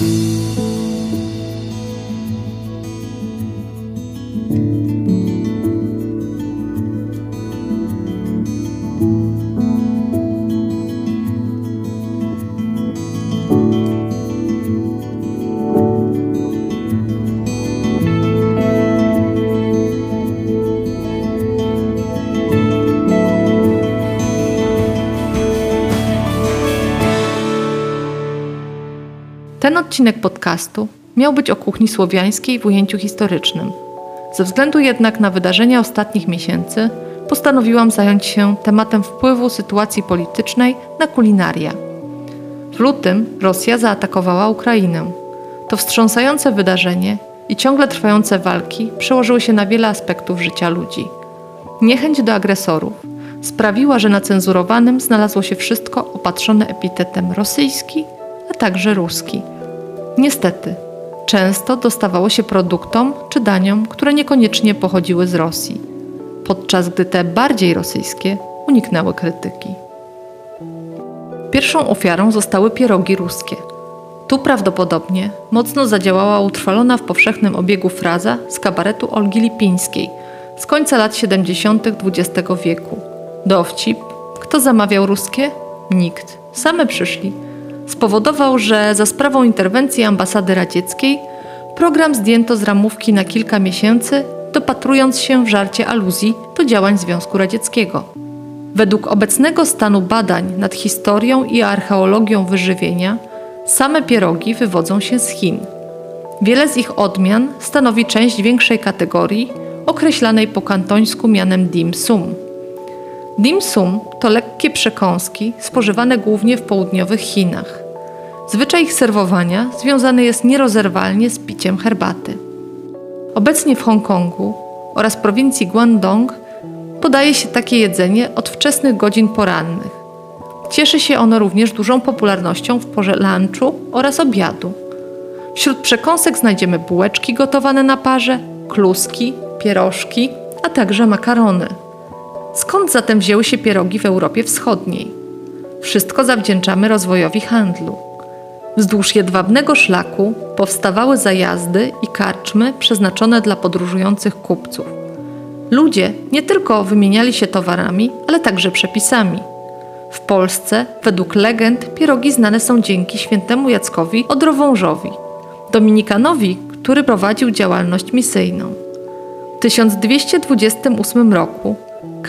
Música Ten odcinek podcastu miał być o kuchni słowiańskiej w ujęciu historycznym. Ze względu jednak na wydarzenia ostatnich miesięcy, postanowiłam zająć się tematem wpływu sytuacji politycznej na kulinaria. W lutym Rosja zaatakowała Ukrainę. To wstrząsające wydarzenie i ciągle trwające walki przełożyły się na wiele aspektów życia ludzi. Niechęć do agresorów sprawiła, że na cenzurowanym znalazło się wszystko opatrzone epitetem rosyjski, a także ruski – Niestety, często dostawało się produktom czy daniom, które niekoniecznie pochodziły z Rosji, podczas gdy te bardziej rosyjskie uniknęły krytyki. Pierwszą ofiarą zostały pierogi ruskie. Tu prawdopodobnie mocno zadziałała utrwalona w powszechnym obiegu fraza z kabaretu Olgi Lipińskiej z końca lat 70. XX wieku. Dowcip, kto zamawiał ruskie? Nikt. Same przyszli spowodował, że za sprawą interwencji ambasady radzieckiej program zdjęto z ramówki na kilka miesięcy, dopatrując się w żarcie aluzji do działań Związku Radzieckiego. Według obecnego stanu badań nad historią i archeologią wyżywienia, same pierogi wywodzą się z Chin. Wiele z ich odmian stanowi część większej kategorii, określanej po kantońsku mianem dim sum. Dim sum to lekkie przekąski spożywane głównie w południowych Chinach. Zwyczaj ich serwowania związany jest nierozerwalnie z piciem herbaty. Obecnie w Hongkongu oraz prowincji Guangdong podaje się takie jedzenie od wczesnych godzin porannych. Cieszy się ono również dużą popularnością w porze lunchu oraz obiadu. Wśród przekąsek znajdziemy bułeczki gotowane na parze, kluski, pierożki, a także makarony. Skąd zatem wzięły się pierogi w Europie Wschodniej? Wszystko zawdzięczamy rozwojowi handlu. Wzdłuż jedwabnego szlaku powstawały zajazdy i karczmy przeznaczone dla podróżujących kupców. Ludzie nie tylko wymieniali się towarami, ale także przepisami. W Polsce, według legend, pierogi znane są dzięki świętemu Jackowi Odrowążowi, dominikanowi, który prowadził działalność misyjną. W 1228 roku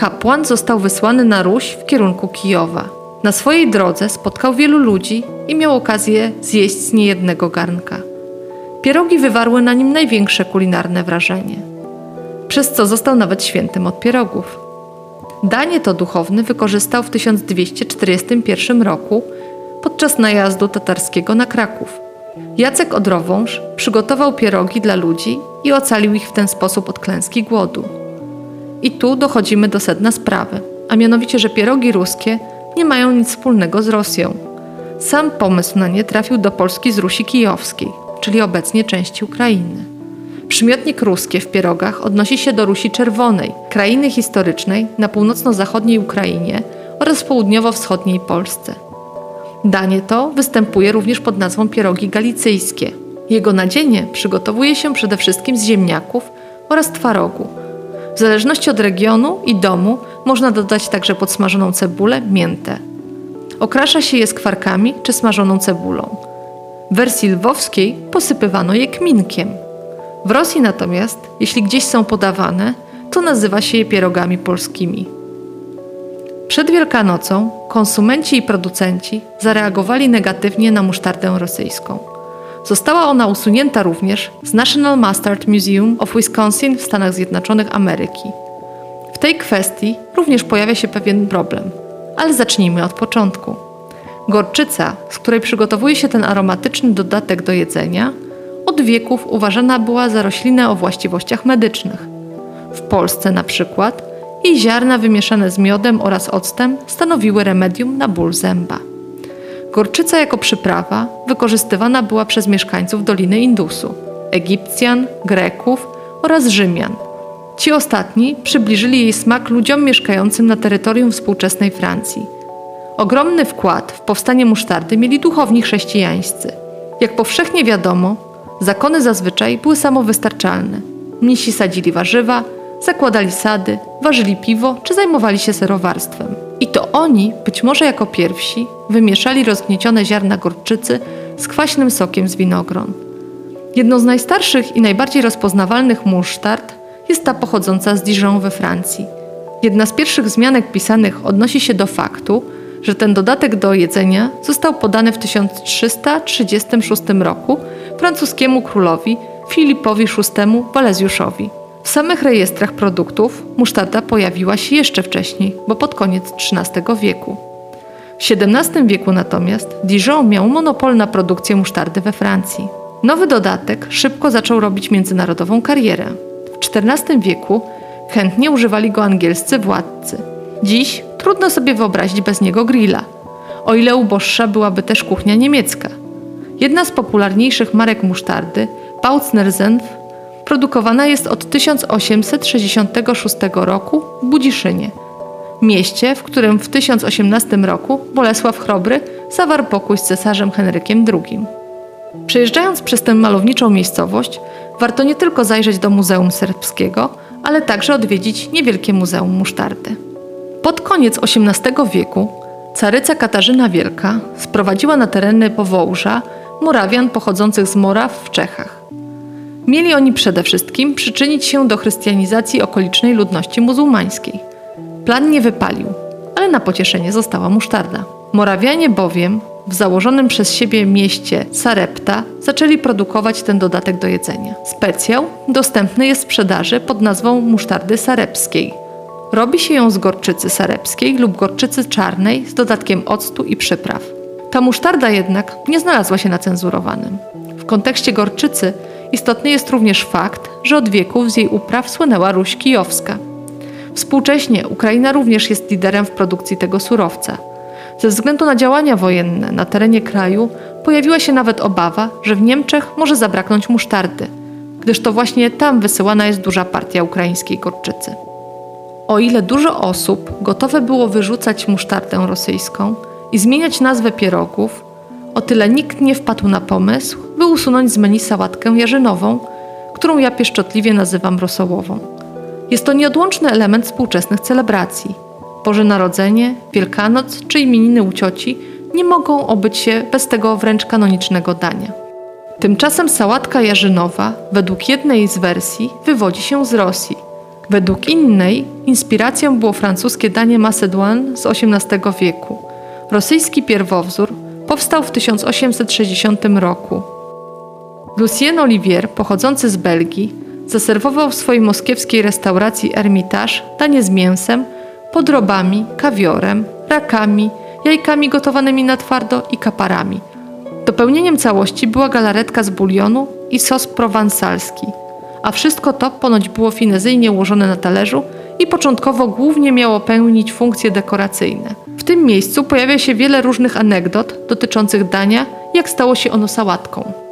kapłan został wysłany na Ruś w kierunku Kijowa. Na swojej drodze spotkał wielu ludzi i miał okazję zjeść z niejednego garnka. Pierogi wywarły na nim największe kulinarne wrażenie, przez co został nawet świętym od pierogów. Danie to duchowny wykorzystał w 1241 roku podczas najazdu tatarskiego na Kraków. Jacek Odrowąż przygotował pierogi dla ludzi i ocalił ich w ten sposób od klęski głodu. I tu dochodzimy do sedna sprawy, a mianowicie, że pierogi ruskie nie mają nic wspólnego z Rosją. Sam pomysł na nie trafił do Polski z Rusi Kijowskiej, czyli obecnie części Ukrainy. Przymiotnik ruskie w pierogach odnosi się do Rusi Czerwonej, krainy historycznej na północno-zachodniej Ukrainie oraz południowo-wschodniej Polsce. Danie to występuje również pod nazwą pierogi galicyjskie. Jego nadzienie przygotowuje się przede wszystkim z ziemniaków oraz twarogu, w zależności od regionu i domu można dodać także podsmażoną cebulę, miętę. Okrasza się je skwarkami czy smażoną cebulą. W wersji lwowskiej posypywano je kminkiem. W Rosji natomiast, jeśli gdzieś są podawane, to nazywa się je pierogami polskimi. Przed Wielkanocą konsumenci i producenci zareagowali negatywnie na musztardę rosyjską. Została ona usunięta również z National Mustard Museum of Wisconsin w Stanach Zjednoczonych Ameryki. W tej kwestii również pojawia się pewien problem, ale zacznijmy od początku. Gorczyca, z której przygotowuje się ten aromatyczny dodatek do jedzenia, od wieków uważana była za roślinę o właściwościach medycznych. W Polsce na przykład jej ziarna wymieszane z miodem oraz octem stanowiły remedium na ból zęba. Gorczyca jako przyprawa wykorzystywana była przez mieszkańców Doliny Indusu, Egipcjan, Greków oraz Rzymian. Ci ostatni przybliżyli jej smak ludziom mieszkającym na terytorium współczesnej Francji. Ogromny wkład w powstanie musztardy mieli duchowni chrześcijańscy. Jak powszechnie wiadomo, zakony zazwyczaj były samowystarczalne. Mnisi sadzili warzywa, zakładali sady, ważyli piwo czy zajmowali się serowarstwem. To oni, być może jako pierwsi, wymieszali rozgniecione ziarna gorczycy z kwaśnym sokiem z winogron. Jedną z najstarszych i najbardziej rozpoznawalnych musztard jest ta pochodząca z Dijon we Francji. Jedna z pierwszych zmianek pisanych odnosi się do faktu, że ten dodatek do jedzenia został podany w 1336 roku francuskiemu królowi Filipowi VI Walezjuszowi. W samych rejestrach produktów musztarda pojawiła się jeszcze wcześniej, bo pod koniec XIII wieku. W XVII wieku natomiast Dijon miał monopol na produkcję musztardy we Francji. Nowy dodatek szybko zaczął robić międzynarodową karierę. W XIV wieku chętnie używali go angielscy władcy. Dziś trudno sobie wyobrazić bez niego grilla, o ile uboższa byłaby też kuchnia niemiecka. Jedna z popularniejszych marek musztardy, Bautzner Senf, produkowana jest od 1866 roku w Budziszynie, mieście, w którym w 1018 roku Bolesław Chrobry zawarł pokój z cesarzem Henrykiem II. Przejeżdżając przez tę malowniczą miejscowość, warto nie tylko zajrzeć do Muzeum Serbskiego, ale także odwiedzić niewielkie Muzeum Musztardy. Pod koniec XVIII wieku caryca Katarzyna Wielka sprowadziła na tereny Powołża Morawian pochodzących z Moraw w Czechach. Mieli oni przede wszystkim przyczynić się do chrystianizacji okolicznej ludności muzułmańskiej. Plan nie wypalił, ale na pocieszenie została musztarda. Morawianie bowiem w założonym przez siebie mieście Sarepta zaczęli produkować ten dodatek do jedzenia. Specjał dostępny jest w sprzedaży pod nazwą musztardy sarepskiej. Robi się ją z gorczycy sarepskiej lub gorczycy czarnej z dodatkiem octu i przypraw. Ta musztarda jednak nie znalazła się na cenzurowanym. W kontekście gorczycy istotny jest również fakt, że od wieków z jej upraw słynęła Ruś Kijowska. Współcześnie Ukraina również jest liderem w produkcji tego surowca – ze względu na działania wojenne na terenie kraju pojawiła się nawet obawa, że w Niemczech może zabraknąć musztardy, gdyż to właśnie tam wysyłana jest duża partia ukraińskiej gorczycy. O ile dużo osób gotowe było wyrzucać musztardę rosyjską i zmieniać nazwę pierogów, o tyle nikt nie wpadł na pomysł, by usunąć z menu sałatkę jarzynową, którą ja pieszczotliwie nazywam rosołową. Jest to nieodłączny element współczesnych celebracji – Boże Narodzenie, Wielkanoc czy imieniny u cioci nie mogą obyć się bez tego wręcz kanonicznego dania. Tymczasem sałatka jarzynowa, według jednej z wersji, wywodzi się z Rosji. Według innej inspiracją było francuskie danie Macedon z XVIII wieku. Rosyjski pierwowzór powstał w 1860 roku. Lucien Olivier, pochodzący z Belgii, zaserwował w swojej moskiewskiej restauracji Ermitage danie z mięsem, podrobami, kawiorem, rakami, jajkami gotowanymi na twardo i kaparami. Dopełnieniem całości była galaretka z bulionu i sos prowansalski, a wszystko to ponoć było finezyjnie ułożone na talerzu i początkowo głównie miało pełnić funkcje dekoracyjne. W tym miejscu pojawia się wiele różnych anegdot dotyczących dania, jak stało się ono sałatką.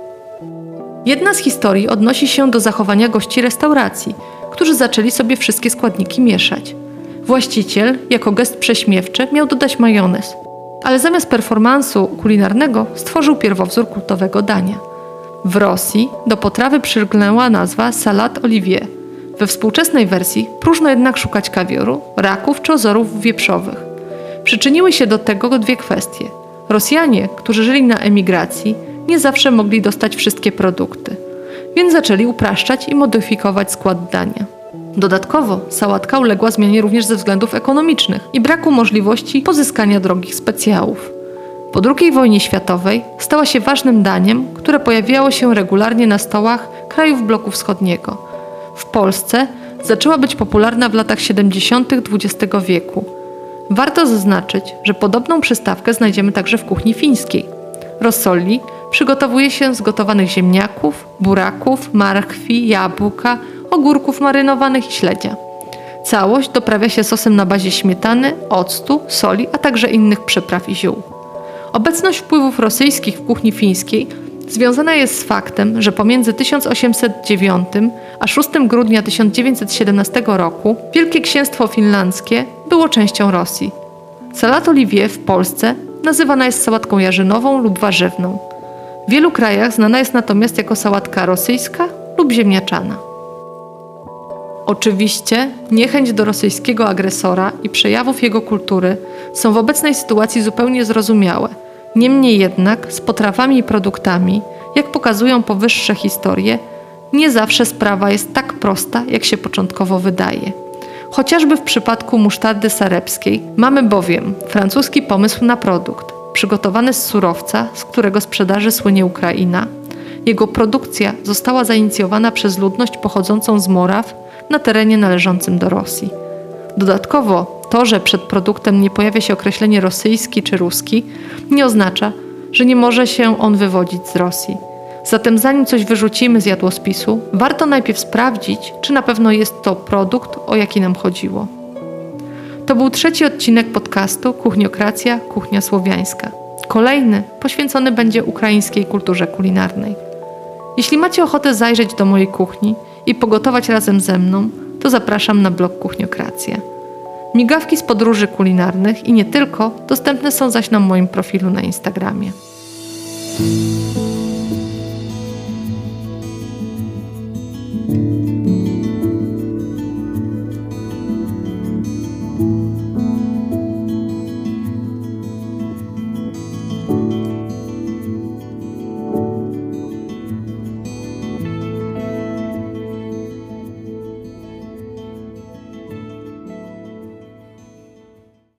Jedna z historii odnosi się do zachowania gości restauracji, którzy zaczęli sobie wszystkie składniki mieszać. Właściciel, jako gest prześmiewczy, miał dodać majonez, ale zamiast performansu kulinarnego stworzył pierwowzór kultowego dania. W Rosji do potrawy przylgnęła nazwa salat olivier. We współczesnej wersji próżno jednak szukać kawioru, raków czy ozorów wieprzowych. Przyczyniły się do tego dwie kwestie. Rosjanie, którzy żyli na emigracji, nie zawsze mogli dostać wszystkie produkty, więc zaczęli upraszczać i modyfikować skład dania. Dodatkowo sałatka uległa zmianie również ze względów ekonomicznych i braku możliwości pozyskania drogich specjałów. Po II wojnie światowej stała się ważnym daniem, które pojawiało się regularnie na stołach krajów bloku wschodniego. W Polsce zaczęła być popularna w latach 70. XX wieku. Warto zaznaczyć, że podobną przystawkę znajdziemy także w kuchni fińskiej. Rossoli przygotowuje się z gotowanych ziemniaków, buraków, marchwi, jabłka, ogórków marynowanych i śledzia. Całość doprawia się sosem na bazie śmietany, octu, soli, a także innych przypraw i ziół. Obecność wpływów rosyjskich w kuchni fińskiej związana jest z faktem, że pomiędzy 1809 a 6 grudnia 1917 roku Wielkie Księstwo Finlandzkie było częścią Rosji. Salat olivier w Polsce nazywana jest sałatką jarzynową lub warzywną. W wielu krajach znana jest natomiast jako sałatka rosyjska lub ziemniaczana. Oczywiście niechęć do rosyjskiego agresora i przejawów jego kultury są w obecnej sytuacji zupełnie zrozumiałe. Niemniej jednak z potrawami i produktami, jak pokazują powyższe historie, nie zawsze sprawa jest tak prosta, jak się początkowo wydaje. Chociażby w przypadku musztardy sarebskiej mamy bowiem francuski pomysł na produkt, przygotowany z surowca, z którego sprzedaży słynie Ukraina. Jego produkcja została zainicjowana przez ludność pochodzącą z Moraw na terenie należącym do Rosji. Dodatkowo to, że przed produktem nie pojawia się określenie rosyjski czy ruski, nie oznacza, że nie może się on wywodzić z Rosji. Zatem zanim coś wyrzucimy z jadłospisu, warto najpierw sprawdzić, czy na pewno jest to produkt, o jaki nam chodziło. To był trzeci odcinek podcastu Kuchniokracja, Kuchnia Słowiańska. Kolejny poświęcony będzie ukraińskiej kulturze kulinarnej. Jeśli macie ochotę zajrzeć do mojej kuchni i pogotować razem ze mną, to zapraszam na blog Kuchniokracja. Migawki z podróży kulinarnych i nie tylko dostępne są zaś na moim profilu na Instagramie.